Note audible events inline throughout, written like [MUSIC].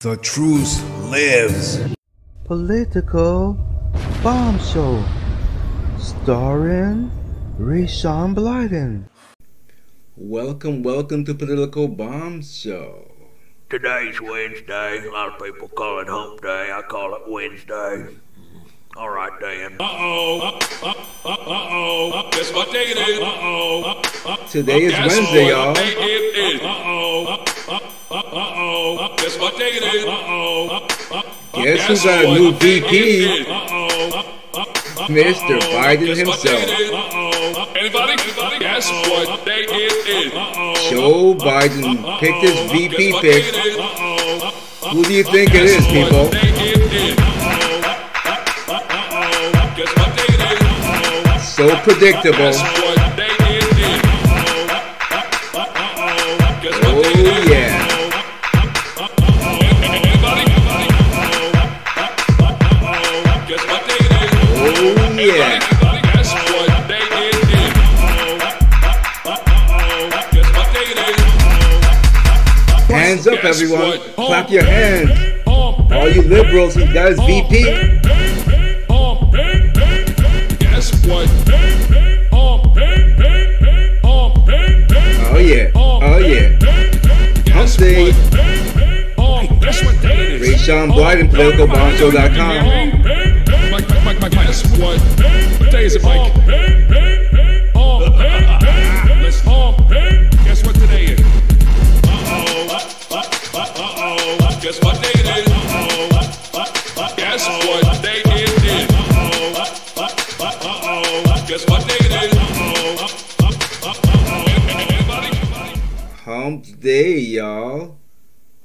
The truth lives. Political Bomb Show, starring Rayshawn Blyden. Welcome, welcome to Political Bomb Show. Today's Wednesday. A lot of people call it Hump Day. I call it Wednesday. All right, Dan. Uh-oh. Uh, uh, uh-oh. Guess what day it is? Uh-oh. Today is Wednesday, y'all. day it is? Uh-oh. Uh-oh. Guess what day it is? Uh-oh. Guess who got a new VP? Mr. Biden Guess what day it himself. Anybody? Anybody? Guess what day it is? Joe Biden picked his VP Guess what day pick. Who do you think it is, people? What day up, everyone. Clap your hands. All you liberals, he his VP. Guess what? Oh, yeah. Oh, yeah. Hump day. Hump Guess what day it is? Rayshawn Blyden, politicalbombshow.com. Mike, Mike, Mike, Mike, guess what? What day is it, Mike? Day, y'all.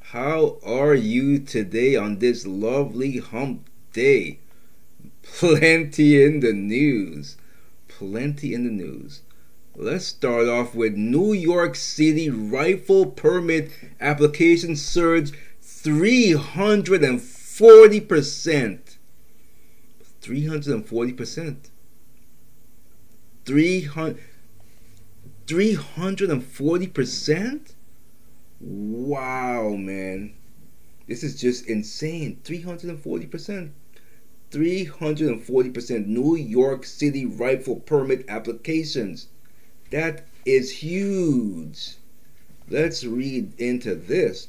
How are you today on this lovely hump day? Plenty in the news. Plenty in the news. Let's start off with New York City rifle permit application surge 340%. 340%. 300 340%? Wow, man. This is just insane. 340%. 340% New York City rifle permit applications. That is huge. Let's read into this.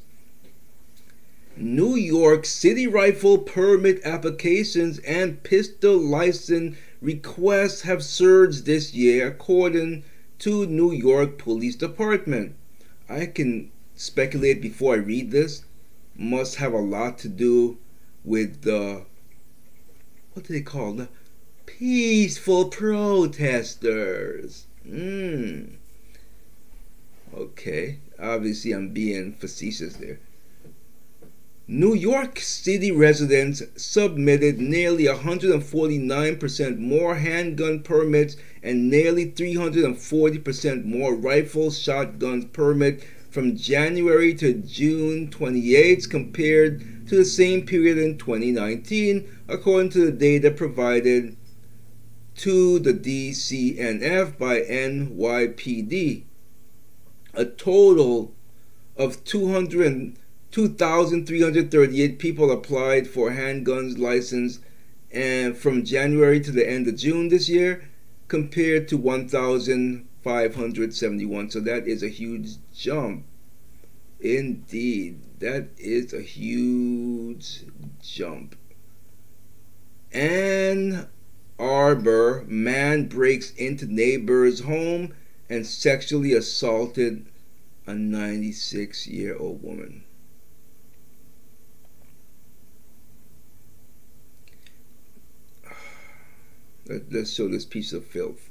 New York City rifle permit applications and pistol license requests have surged this year, according to New York Police Department. I can speculate before I read this. Must have a lot to do with the what do they call them? Peaceful protesters. Hmm. Okay. Obviously, I'm being facetious there. New York City residents submitted nearly 149% more handgun permits and nearly 340% more rifle shotgun permit from January to June 28 compared to the same period in 2019, according to the data provided to the DCNF by NYPD. A total of 200 2,338 people applied for handguns license and from January to the end of June this year compared to 1,571. So that is a huge jump. Indeed, that is a huge jump. Ann Arbor man breaks into neighbor's home and sexually assaulted a 96 year old woman. Let's show this piece of filth.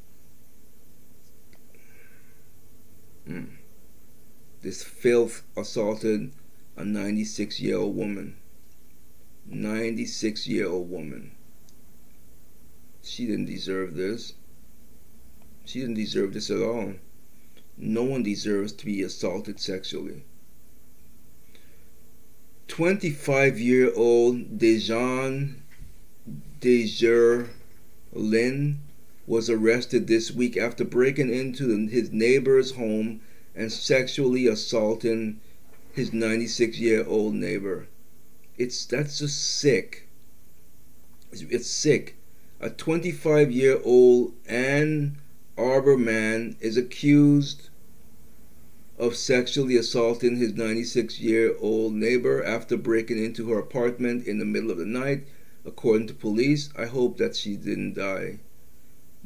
Mm. This filth assaulted a 96 year old woman. 96 year old woman. She didn't deserve this. She didn't deserve this at all. No one deserves to be assaulted sexually. 25 year old Dejan Dejer Lynn was arrested this week after breaking into his neighbor's home and sexually assaulting his 96 year old neighbor. It's that's just sick. It's, it's sick. A 25 year old Ann Arbor man is accused of sexually assaulting his 96 year old neighbor after breaking into her apartment in the middle of the night. According to police, I hope that she didn't die.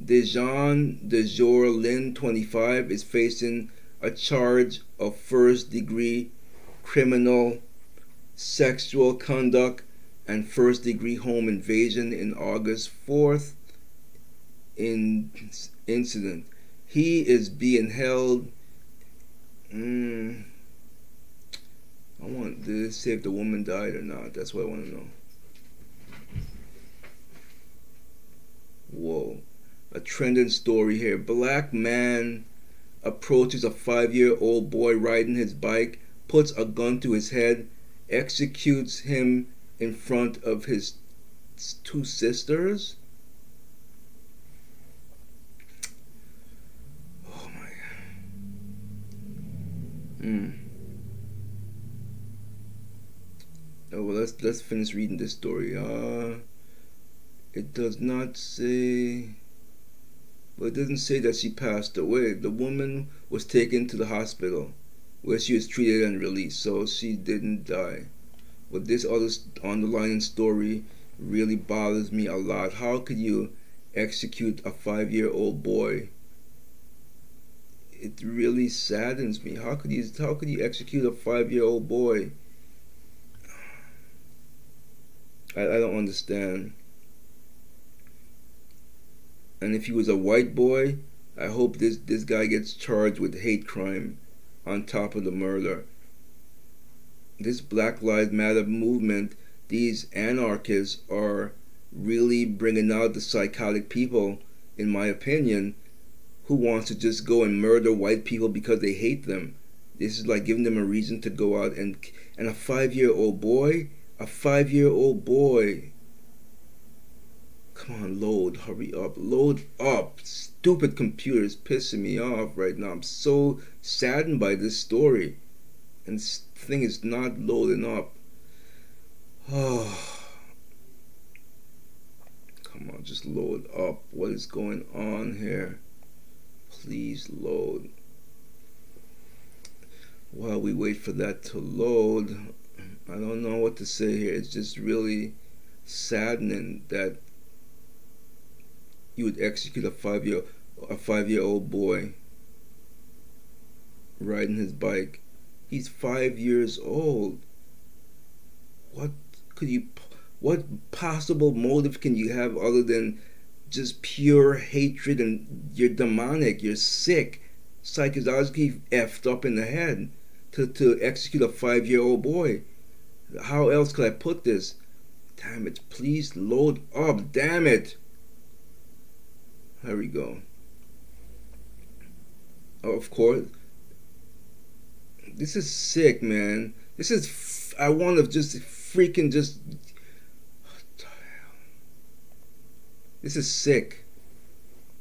Dejan Dejor Lin, 25, is facing a charge of first degree criminal sexual conduct and first degree home invasion in August 4th in incident. He is being held. Mm, I want to see if the woman died or not. That's what I want to know. Whoa. A trending story here. Black man approaches a five year old boy riding his bike, puts a gun to his head, executes him in front of his two sisters. Oh my god. Hmm. Oh well, let's let's finish reading this story. Uh, it does not say. Well, it doesn't say that she passed away. The woman was taken to the hospital where she was treated and released, so she didn't die. But this other underlying story really bothers me a lot. How could you execute a five year old boy? It really saddens me. How could you how could you execute a five year old boy? I, I don't understand. And if he was a white boy, I hope this, this guy gets charged with hate crime on top of the murder. This Black Lives Matter movement, these anarchists are really bringing out the psychotic people, in my opinion, who wants to just go and murder white people because they hate them. This is like giving them a reason to go out and and a five year old boy, a five year old boy Come on, load, hurry up, load up. Stupid computer is pissing me off right now. I'm so saddened by this story. And this thing is not loading up. Oh. [SIGHS] Come on, just load up. What is going on here? Please load. While we wait for that to load, I don't know what to say here. It's just really saddening that you would execute a five year a five year old boy riding his bike. He's five years old. What could you? What possible motive can you have other than just pure hatred and you're demonic, you're sick, psychologically effed up in the head to, to execute a five year old boy? How else could I put this? Damn it, please load up, damn it. There we go. Oh, of course. This is sick, man. This is. I want to just freaking just. This is sick.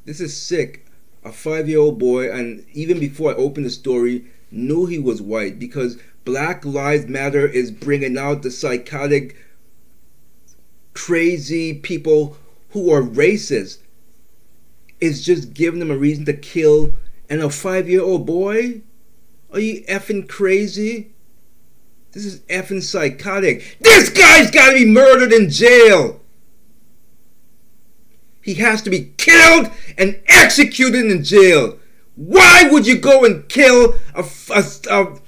This is sick. A five year old boy, and even before I opened the story, knew he was white because Black Lives Matter is bringing out the psychotic, crazy people who are racist is just giving them a reason to kill and a five year old boy? Are you effing crazy? This is effing psychotic. This guy's gotta be murdered in jail! He has to be killed and executed in jail. Why would you go and kill a, a, a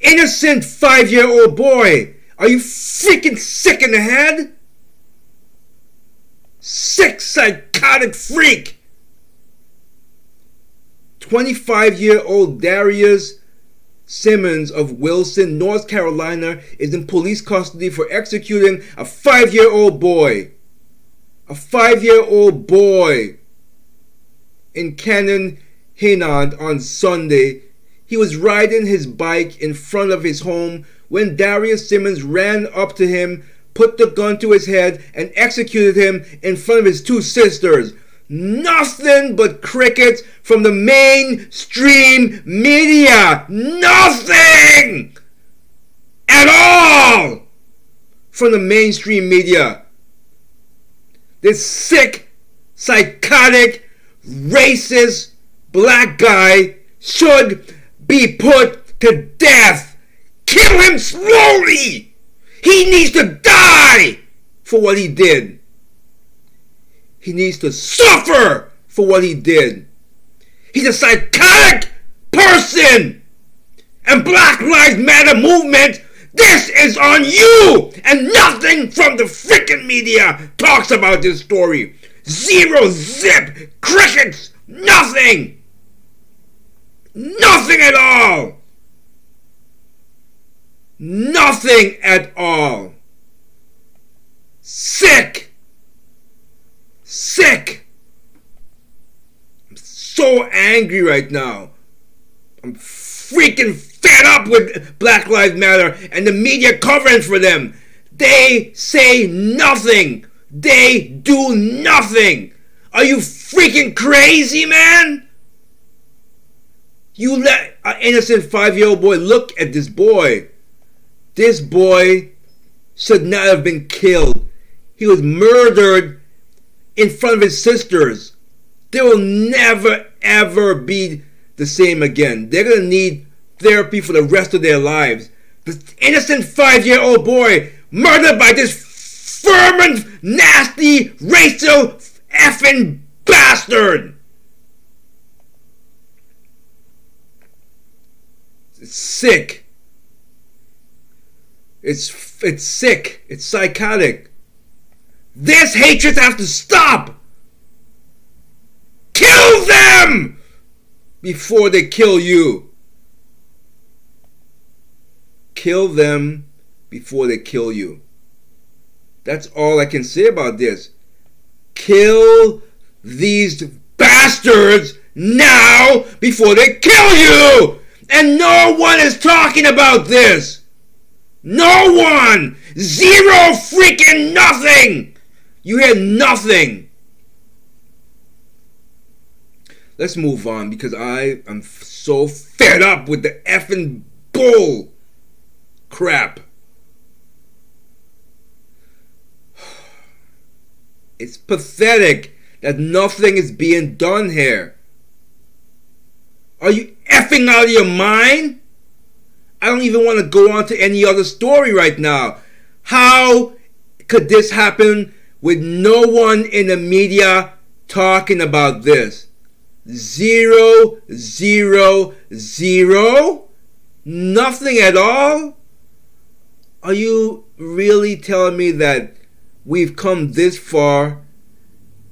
innocent five year old boy? Are you freaking sick in the head? Sick psychotic freak! 25 year old Darius Simmons of Wilson, North Carolina, is in police custody for executing a five year old boy. A five year old boy in Cannon, Hinnant on Sunday. He was riding his bike in front of his home when Darius Simmons ran up to him, put the gun to his head, and executed him in front of his two sisters nothing but crickets from the mainstream media. Nothing at all. from the mainstream media. This sick, psychotic, racist black guy should be put to death. Kill him slowly. He needs to die for what he did. He needs to suffer for what he did. He's a psychotic person. And Black Lives Matter movement, this is on you. And nothing from the freaking media talks about this story. Zero zip, crickets, nothing. Nothing at all. Nothing at all. Sick. Sick. I'm so angry right now. I'm freaking fed up with Black Lives Matter and the media covering for them. They say nothing. They do nothing. Are you freaking crazy, man? You let an innocent five year old boy look at this boy. This boy should not have been killed. He was murdered in front of his sisters. They will never, ever be the same again. They're going to need therapy for the rest of their lives. The innocent five year old boy murdered by this vermin, nasty, racial, effing bastard. It's sick. It's it's sick. It's psychotic. This hatred has to stop. Kill them before they kill you. Kill them before they kill you. That's all I can say about this. Kill these bastards now before they kill you! And no one is talking about this! No one! Zero freaking nothing! You hear nothing! Let's move on because I am so fed up with the effing bull crap. [SIGHS] It's pathetic that nothing is being done here. Are you effing out of your mind? I don't even want to go on to any other story right now. How could this happen with no one in the media talking about this? Zero, zero, zero? Nothing at all? Are you really telling me that we've come this far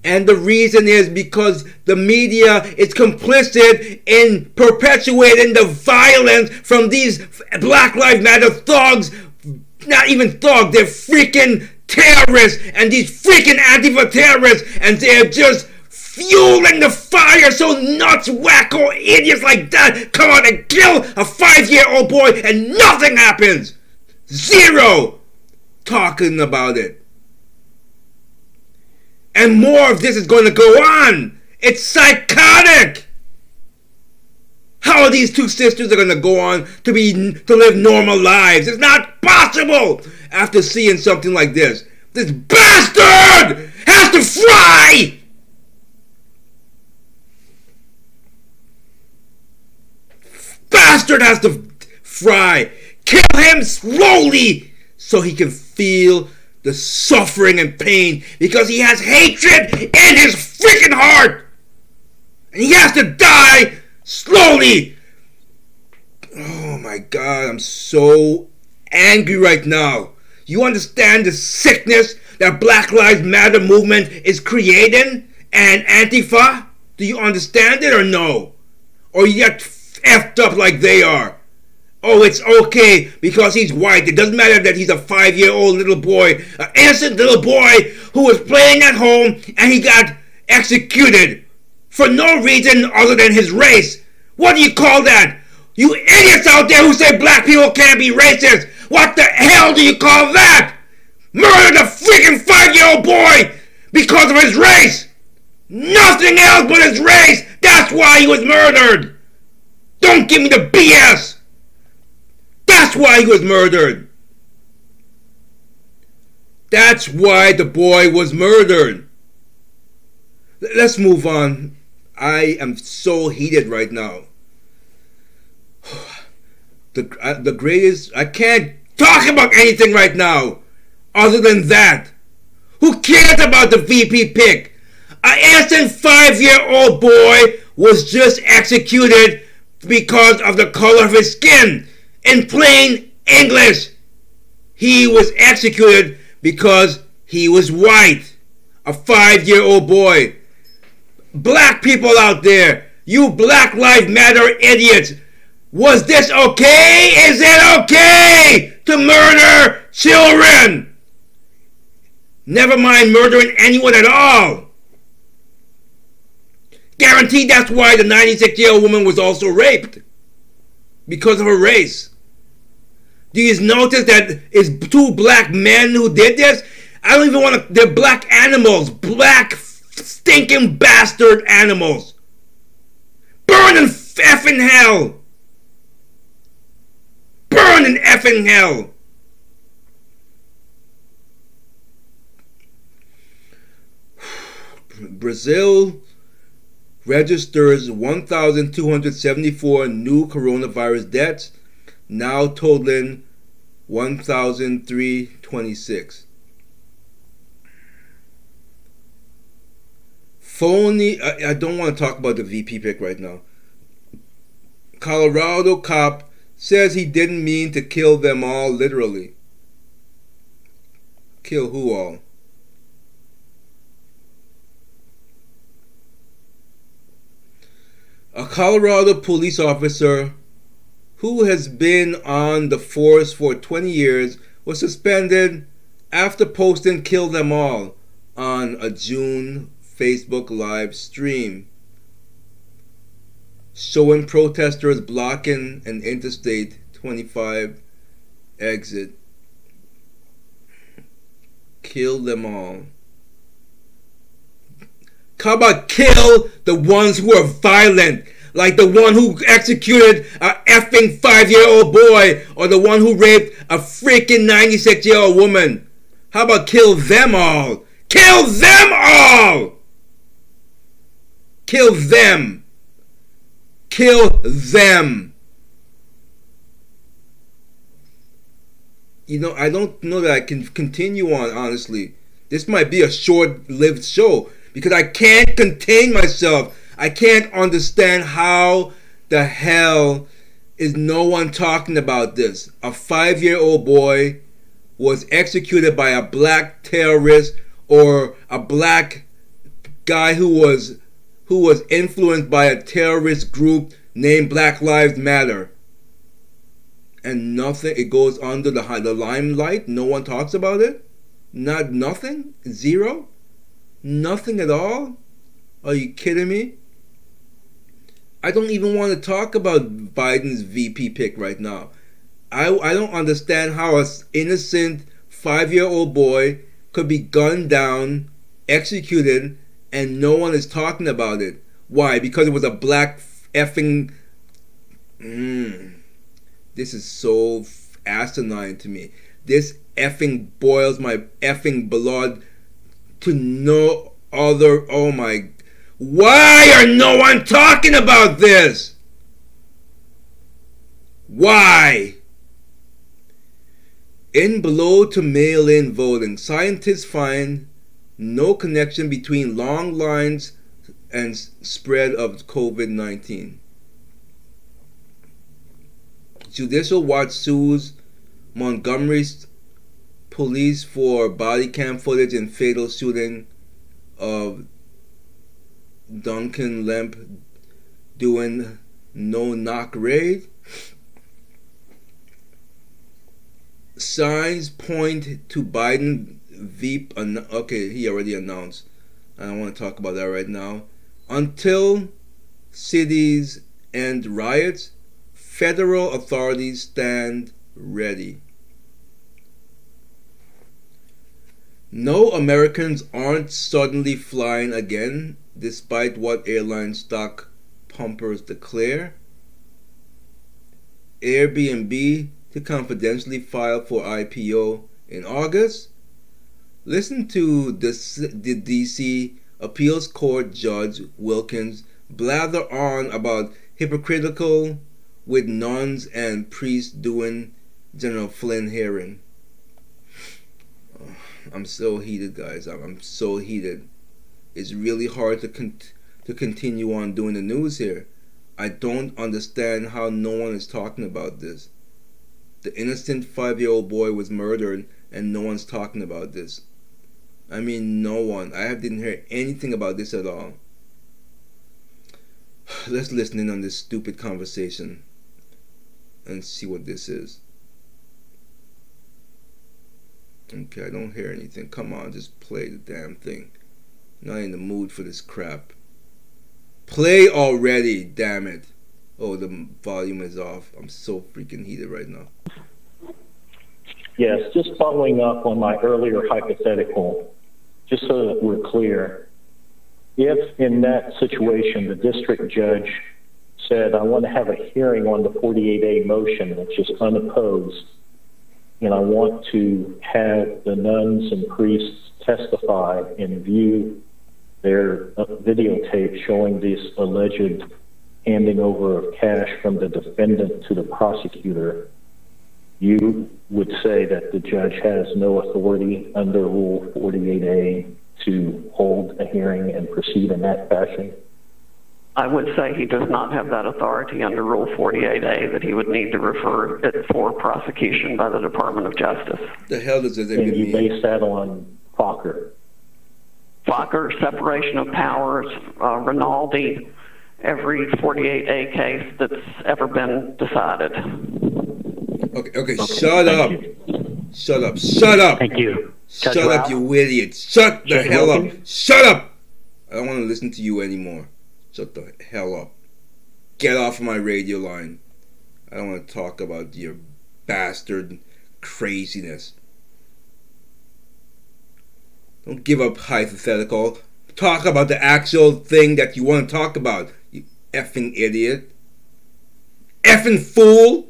and the reason is because the media is complicit in perpetuating the violence from these Black Lives Matter thugs. Not even thugs, they're freaking terrorists and these freaking Antifa terrorists, and they're just fueling the fire so nuts, wacko idiots like that come out and kill a five year old boy and nothing happens. Zero talking about it. And more of this is going to go on. It's psychotic. How are these two sisters are going to go on to be to live normal lives? It's not possible after seeing something like this. This bastard has to fry. Bastard has to fry. Kill him slowly so he can feel the suffering and pain because he has hatred in his freaking heart. And he has to die slowly. Oh my god, I'm so angry right now. You understand the sickness that Black Lives Matter movement is creating and Antifa? Do you understand it or no? Or you get effed up like they are? Oh, it's okay because he's white. It doesn't matter that he's a five year old little boy, an innocent little boy who was playing at home and he got executed for no reason other than his race. What do you call that? You idiots out there who say black people can't be racist. What the hell do you call that? Murdered a freaking five year old boy because of his race. Nothing else but his race. That's why he was murdered. Don't give me the BS. That's why he was murdered. That's why the boy was murdered. Let's move on. I am so heated right now. [SIGHS] The, uh, the greatest. I can't talk about anything right now other than that. Who cares about the VP pick? An innocent five year old boy was just executed because of the color of his skin. In plain English, he was executed because he was white. A five year old boy. Black people out there, you Black Lives Matter idiots, was this okay? Is it okay to murder children? Never mind murdering anyone at all. Guaranteed that's why the 96 year old woman was also raped. Because of her race. Do you notice that it's two black men who did this? I don't even want to. They're black animals. Black stinking bastard animals. Burn in effing hell. Burn in effing hell. [SIGHS] Brazil registers 1,274 new coronavirus deaths, now totaling 1,326. Phony, I, I don't want to talk about the VP pick right now. Colorado cop says he didn't mean to kill them all literally. Kill who all? A Colorado police officer who has been on the force for 20 years was suspended after posting Kill Them All on a June Facebook live stream showing protesters blocking an Interstate 25 exit. Kill them all. How about kill the ones who are violent? Like the one who executed a effing five year old boy or the one who raped a freaking 96 year old woman. How about kill them all? Kill them all! Kill them. Kill them. You know, I don't know that I can continue on, honestly. This might be a short lived show because I can't contain myself. I can't understand how the hell is no one talking about this. A five year old boy was executed by a black terrorist or a black guy who was who was influenced by a terrorist group named Black Lives Matter. And nothing it goes under the the limelight. No one talks about it. Not nothing? Zero? Nothing at all? Are you kidding me? I don't even want to talk about Biden's VP pick right now. I, I don't understand how an innocent five year old boy could be gunned down, executed, and no one is talking about it. Why? Because it was a black effing. Mm, this is so asinine to me. This effing boils my effing blood to no other. Oh my. Why are no one talking about this? Why? In below to mail in voting, scientists find no connection between long lines and spread of COVID 19. Judicial Watch sues Montgomery's police for body cam footage in fatal shooting of Duncan Lemp doing no knock raid. Signs point to Biden Veep. Okay, he already announced. I don't want to talk about that right now. Until cities end riots, federal authorities stand ready. No Americans aren't suddenly flying again, despite what airline stock pumpers declare. Airbnb to confidentially file for IPO in August. Listen to the, the DC Appeals Court Judge Wilkins blather on about hypocritical with nuns and priests doing General Flynn hearing. I'm so heated, guys. I'm, I'm, so heated. It's really hard to con- to continue on doing the news here. I don't understand how no one is talking about this. The innocent five-year-old boy was murdered, and no one's talking about this. I mean, no one. I didn't hear anything about this at all. [SIGHS] Let's listen in on this stupid conversation and see what this is. Okay, I don't hear anything. Come on, just play the damn thing. Not in the mood for this crap. Play already, damn it. Oh, the volume is off. I'm so freaking heated right now. Yes, just following up on my earlier hypothetical, just so that we're clear. If in that situation the district judge said, I want to have a hearing on the 48A motion, which is unopposed, and I want to have the nuns and priests testify and view their videotape showing this alleged handing over of cash from the defendant to the prosecutor, you would say that the judge has no authority under Rule 48A to hold a hearing and proceed in that fashion? I would say he does not have that authority under Rule 48A, that he would need to refer it for prosecution by the Department of Justice. The hell does it And you mean? base that on Fokker. Fokker, separation of powers, uh, Rinaldi, every 48A case that's ever been decided. Okay, okay, shut up. You. Shut up. Shut up. Thank you. Shut Judge up, Ralph? you idiot. Shut the Judge hell up. Shut up. I don't want to listen to you anymore. Shut the hell up. Get off my radio line. I don't want to talk about your bastard craziness. Don't give up hypothetical. Talk about the actual thing that you want to talk about, you effing idiot. Effing fool!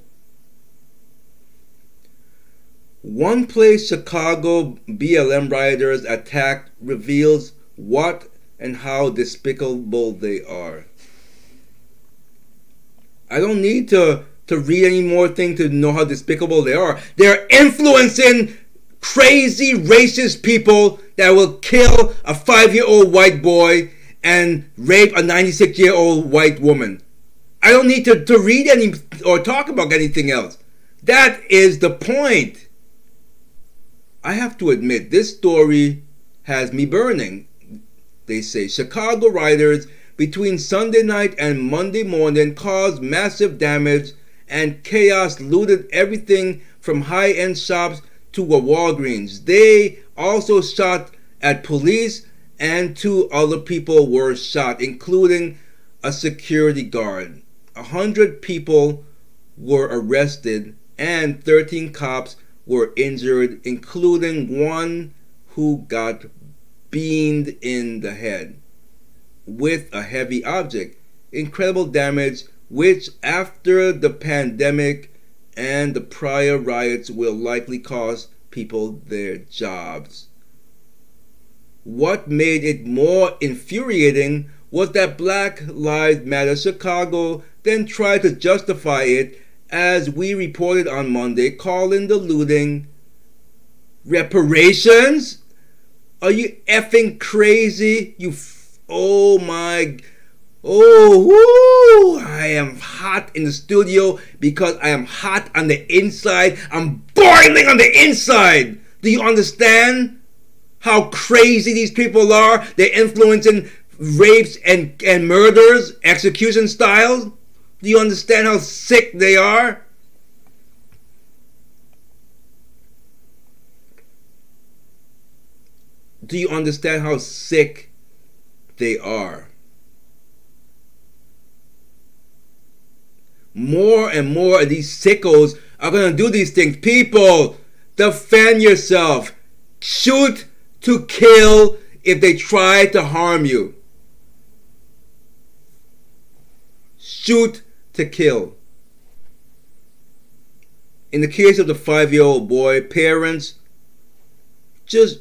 One place Chicago BLM rioters attacked reveals what and how despicable they are. I don't need to, to read any more thing to know how despicable they are. They're influencing crazy racist people that will kill a five year old white boy and rape a 96 year old white woman. I don't need to, to read any or talk about anything else. That is the point. I have to admit, this story has me burning. They say Chicago riders between Sunday night and Monday morning caused massive damage and chaos, looted everything from high end shops to a Walgreens. They also shot at police, and two other people were shot, including a security guard. A hundred people were arrested, and 13 cops were injured, including one who got beamed in the head with a heavy object. Incredible damage, which after the pandemic and the prior riots will likely cost people their jobs. What made it more infuriating was that Black Lives Matter Chicago then tried to justify it as we reported on Monday, calling the looting reparations. Are you effing crazy? You, f- oh my, oh, woo, I am hot in the studio because I am hot on the inside. I'm boiling on the inside. Do you understand how crazy these people are? They're influencing rapes and, and murders, execution styles. Do you understand how sick they are? Do you understand how sick they are? More and more of these sickos are going to do these things. People, defend yourself. Shoot to kill if they try to harm you. Shoot to kill. In the case of the five year old boy, parents just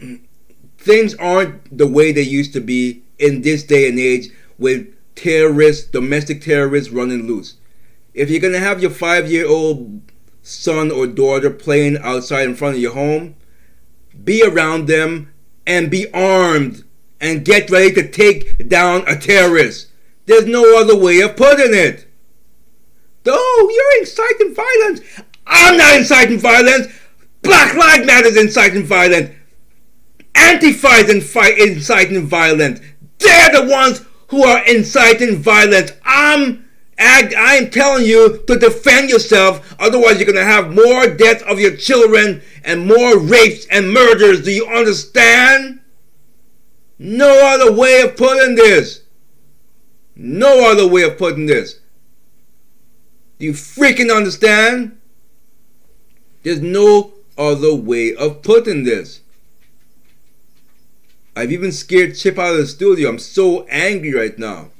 [CLEARS THROAT] things aren't the way they used to be in this day and age with terrorists, domestic terrorists running loose. If you're gonna have your five year old son or daughter playing outside in front of your home, be around them and be armed and get ready to take down a terrorist. There's no other way of putting it. Oh, you're inciting violence. I'm not inciting violence. Black Lives Matter is inciting violence. Antifa is inciting violence. They're the ones who are inciting violence. I'm I am telling you to defend yourself, otherwise, you're going to have more deaths of your children and more rapes and murders. Do you understand? No other way of putting this. No other way of putting this. Do you freaking understand? There's no other way of putting this. I've even scared Chip out of the studio. I'm so angry right now.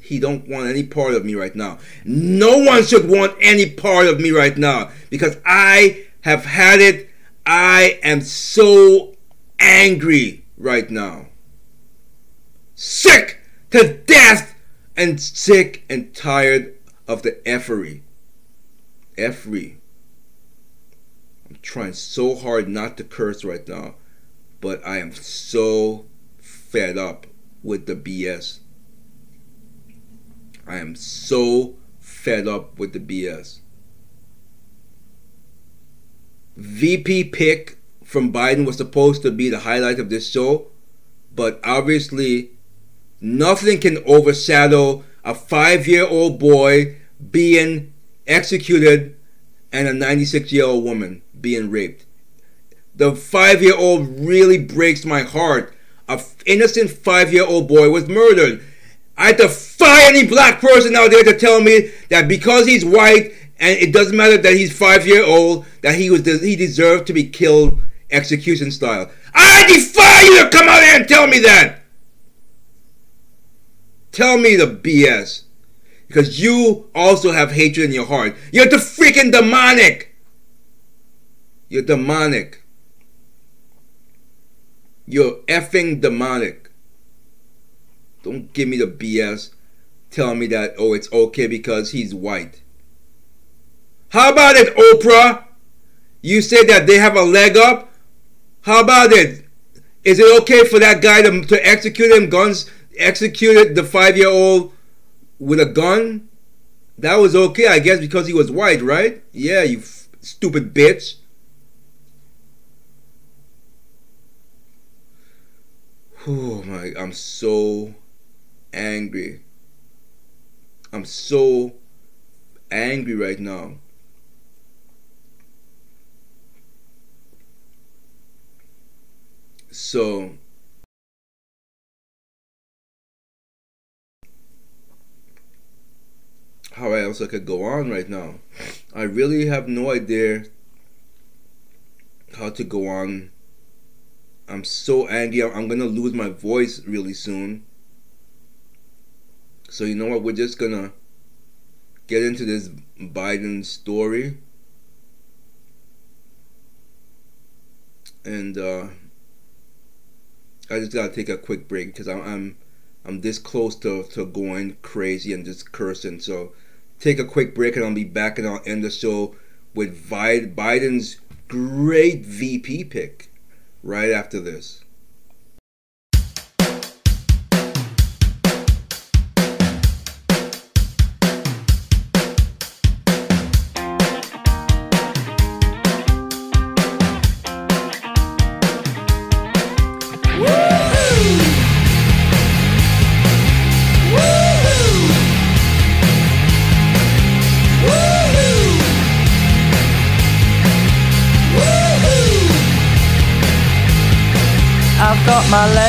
He don't want any part of me right now. No one should want any part of me right now because I have had it. I am so angry right now. Sick to death and sick and tired of the effery. Effery. I'm trying so hard not to curse right now, but I am so fed up with the BS. I am so fed up with the BS. VP pick from Biden was supposed to be the highlight of this show, but obviously nothing can overshadow a five year old boy being executed and a 96 year old woman being raped. The five year old really breaks my heart. An innocent five year old boy was murdered. I defy any black person out there to tell me that because he's white and it doesn't matter that he's five year old that he was he deserved to be killed execution style. I defy you to come out here and tell me that. Tell me the BS. Because you also have hatred in your heart. You're the freaking demonic. You're demonic. You're effing demonic. Don't give me the BS telling me that, oh, it's okay because he's white. How about it, Oprah? You say that they have a leg up? How about it? Is it okay for that guy to, to execute him guns, executed the five year old with a gun, that was okay, I guess, because he was white, right? Yeah, you f- stupid bitch. Oh my, I'm so angry. I'm so angry right now. So, how else I could go on right now. I really have no idea how to go on. I'm so angry. I'm gonna lose my voice really soon. So you know what? We're just gonna get into this Biden story. And uh, I just gotta take a quick break because I'm, I'm I'm this close to, to going crazy and just cursing. So take a quick break and I'll be back and I'll end the show with Biden's great VP pick right after this.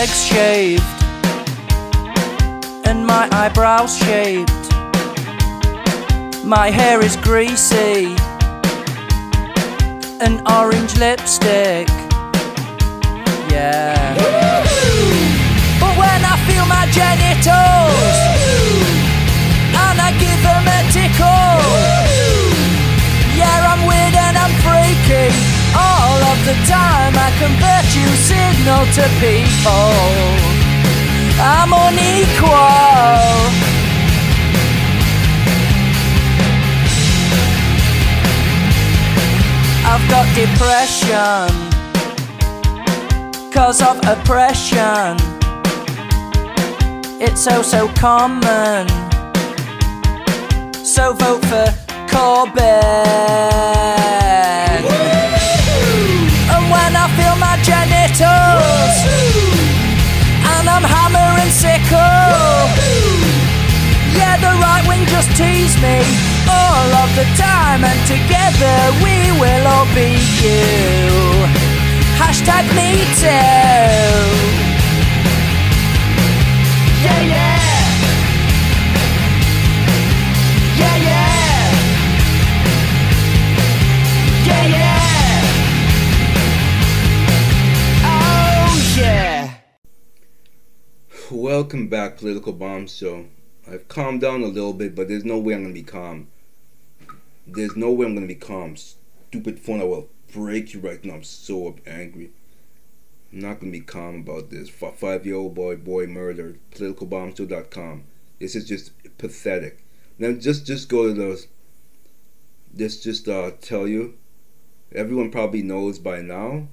Legs shaved and my eyebrows shaved. My hair is greasy and orange lipstick. Yeah. But when I feel my genitals the time I can you signal to people. I'm unequal. I've got depression cause of oppression. It's so so common. So vote for Corbyn. Genitals and I'm hammering sickle, yeah, the right wing just tease me all of the time, and together we will all be you. Hashtag me too. Welcome back, Political Bomb Show. I've calmed down a little bit, but there's no way I'm gonna be calm. There's no way I'm gonna be calm. Stupid phone, I will break you right now. I'm so angry. I'm not gonna be calm about this. Five year old boy, boy murdered. PoliticalBombShow.com. This is just pathetic. Now just just go to those. This just uh tell you. Everyone probably knows by now.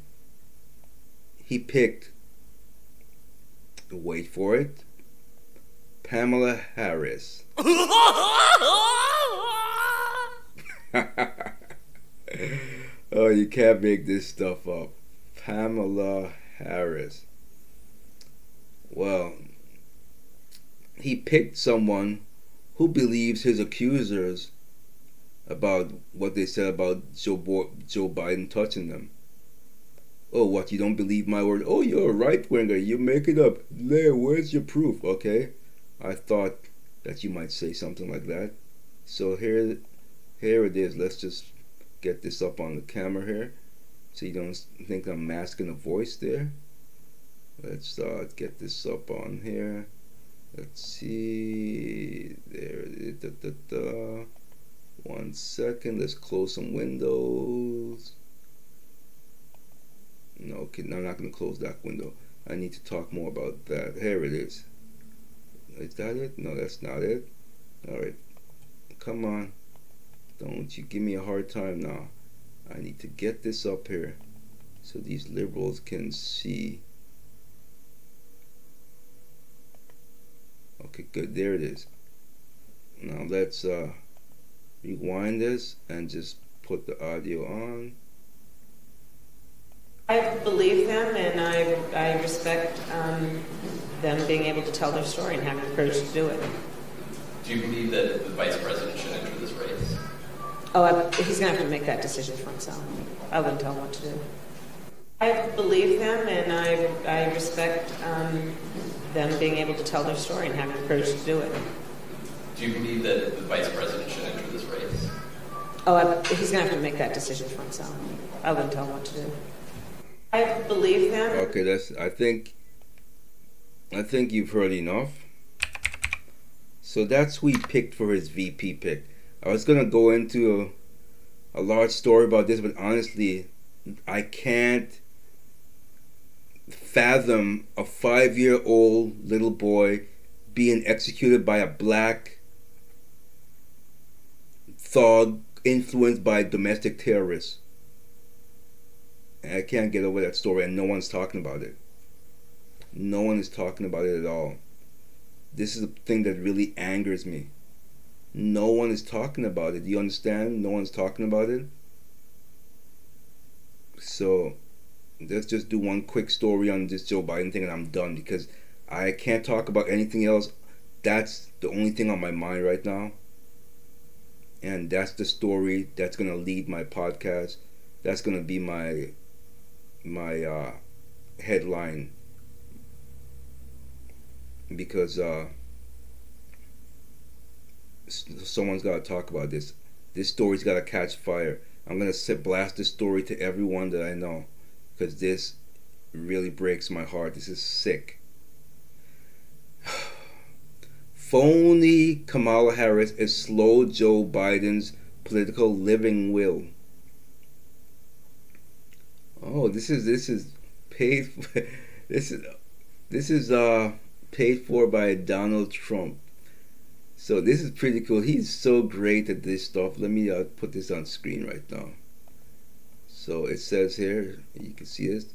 He picked. Wait for it. Pamela Harris. [LAUGHS] [LAUGHS] oh, you can't make this stuff up. Pamela Harris. Well, he picked someone who believes his accusers about what they said about Joe, Bo- Joe Biden touching them. Oh, what? You don't believe my word? Oh, you're a right winger. You make it up. There, where's your proof? Okay. I thought that you might say something like that. So here, here it is. Let's just get this up on the camera here, so you don't think I'm masking a voice there. Let's uh, get this up on here. Let's see. There it is. One second. Let's close some windows. No, okay, I'm not going to close that window. I need to talk more about that. Here it is. Is that it? No, that's not it. Alright. Come on. Don't you give me a hard time now. I need to get this up here so these liberals can see. Okay, good. There it is. Now let's uh, rewind this and just put the audio on. I believe them and I, I respect um, them being able to tell their story and having the courage to do it. Do you believe that the vice president should enter this race? Oh, I, he's going to have to make that decision for himself. I wouldn't tell him what to do. I believe them and I, I respect um, them being able to tell their story and having the courage to do it. Do you believe that the vice president should enter this race? Oh, I, he's going to have to make that decision for himself. I wouldn't tell him what to do. I believe them. Okay, that's. I think. I think you've heard enough. So that's who he picked for his VP pick. I was gonna go into a, a large story about this, but honestly, I can't fathom a five-year-old little boy being executed by a black thug influenced by domestic terrorists. And I can't get over that story, and no one's talking about it. No one is talking about it at all. This is the thing that really angers me. No one is talking about it. Do you understand? No one's talking about it. So, let's just do one quick story on this Joe Biden thing, and I'm done because I can't talk about anything else. That's the only thing on my mind right now. And that's the story that's gonna lead my podcast. That's gonna be my my uh, headline because uh, someone's got to talk about this. This story's got to catch fire. I'm gonna blast this story to everyone that I know because this really breaks my heart. This is sick. [SIGHS] Phony Kamala Harris is slow Joe Biden's political living will. Oh, this is this is paid. [LAUGHS] For, this is this is uh paid for by Donald Trump. So this is pretty cool. He's so great at this stuff. Let me uh, put this on screen right now. So it says here, you can see this.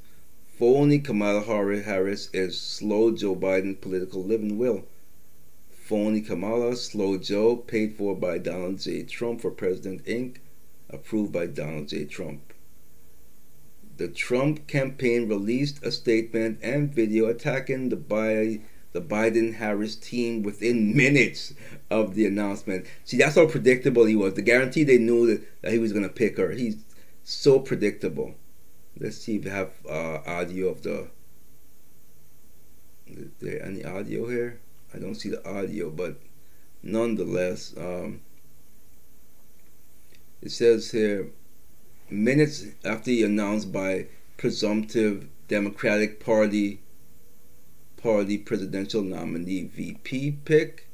Phony Kamala Harris is slow Joe Biden political living will. Phony Kamala, slow Joe, paid for by Donald J. Trump for President Inc., approved by Donald J. Trump. The Trump campaign released a statement and video attacking the Biden the Biden Harris team within minutes of the announcement. See, that's how predictable he was. The guarantee they knew that, that he was going to pick her. He's so predictable. Let's see if we have uh, audio of the. Is there any audio here? I don't see the audio, but nonetheless, um, it says here minutes after he announced by presumptive Democratic Party Party presidential nominee VP pick.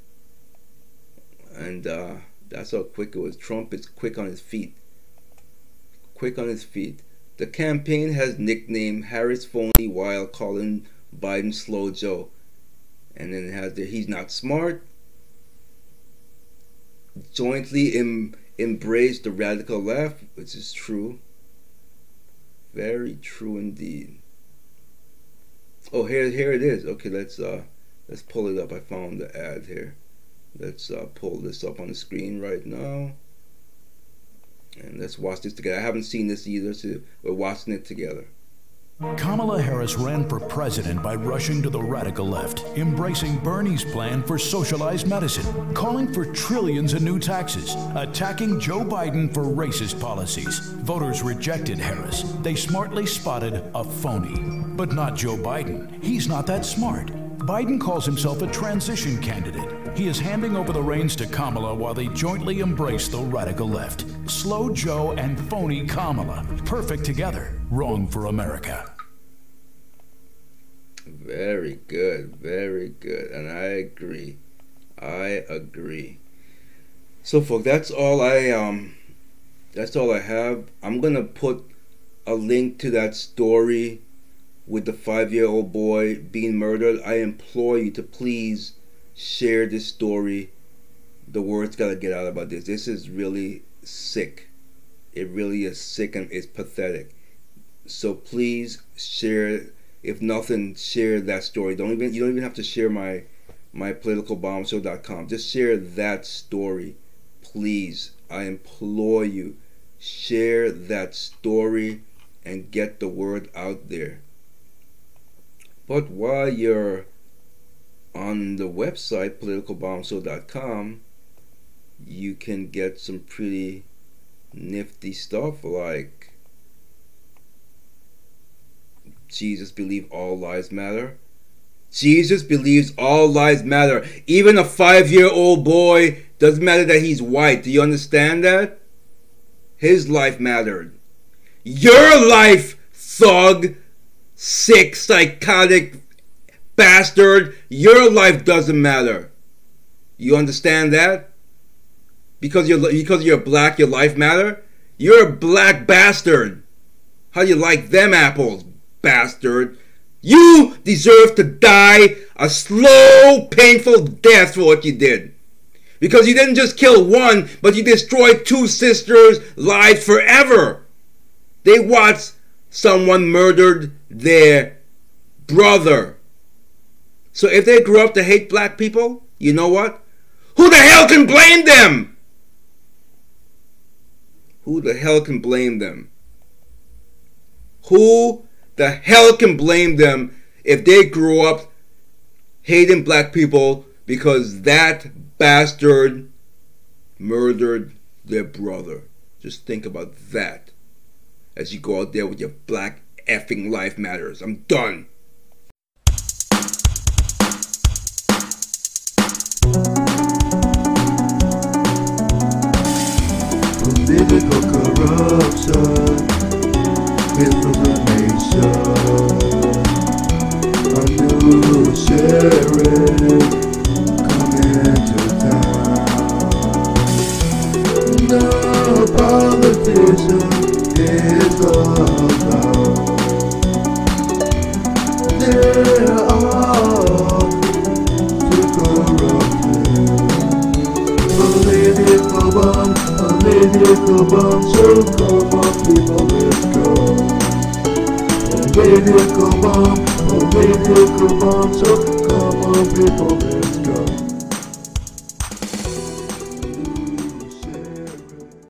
And uh, that's how quick it was. Trump is quick on his feet. Quick on his feet. The campaign has nicknamed Harris phony while calling Biden slow Joe. And then it has the he's not smart. Jointly em, embraced the radical left, which is true. Very true indeed. Oh, here, here it is. Okay, let's uh, let's pull it up. I found the ad here. Let's uh, pull this up on the screen right now, and let's watch this together. I haven't seen this either, so we're watching it together. Kamala Harris ran for president by rushing to the radical left, embracing Bernie's plan for socialized medicine, calling for trillions in new taxes, attacking Joe Biden for racist policies. Voters rejected Harris. They smartly spotted a phony. But not Joe Biden. He's not that smart. Biden calls himself a transition candidate. He is handing over the reins to Kamala while they jointly embrace the radical left. Slow Joe and phony Kamala. Perfect together. Wrong for America. Very good. Very good. And I agree. I agree. So folks, that's all I um that's all I have. I'm gonna put a link to that story with the five year old boy being murdered. I implore you to please share this story. The word's got to get out about this. This is really sick. It really is sick and it's pathetic. So please share. If nothing, share that story. Don't even you don't even have to share my my politicalbombshow.com. Just share that story, please. I implore you, share that story and get the word out there. But while you're on the website politicalbombshow.com, you can get some pretty nifty stuff like Jesus believe all lives matter. Jesus believes all lives matter. Even a five year old boy doesn't matter that he's white. Do you understand that? His life mattered. Your life, thug, sick, psychotic bastard, your life doesn't matter. You understand that? Because you're because you're black, your life matter? You're a black bastard. How do you like them apples, bastard? You deserve to die a slow, painful death for what you did. Because you didn't just kill one, but you destroyed two sisters' lives forever. They watched someone murdered their brother. So if they grew up to hate black people, you know what? Who the hell can blame them? Who the hell can blame them? Who the hell can blame them if they grew up hating black people because that bastard murdered their brother? Just think about that as you go out there with your black effing life matters. I'm done.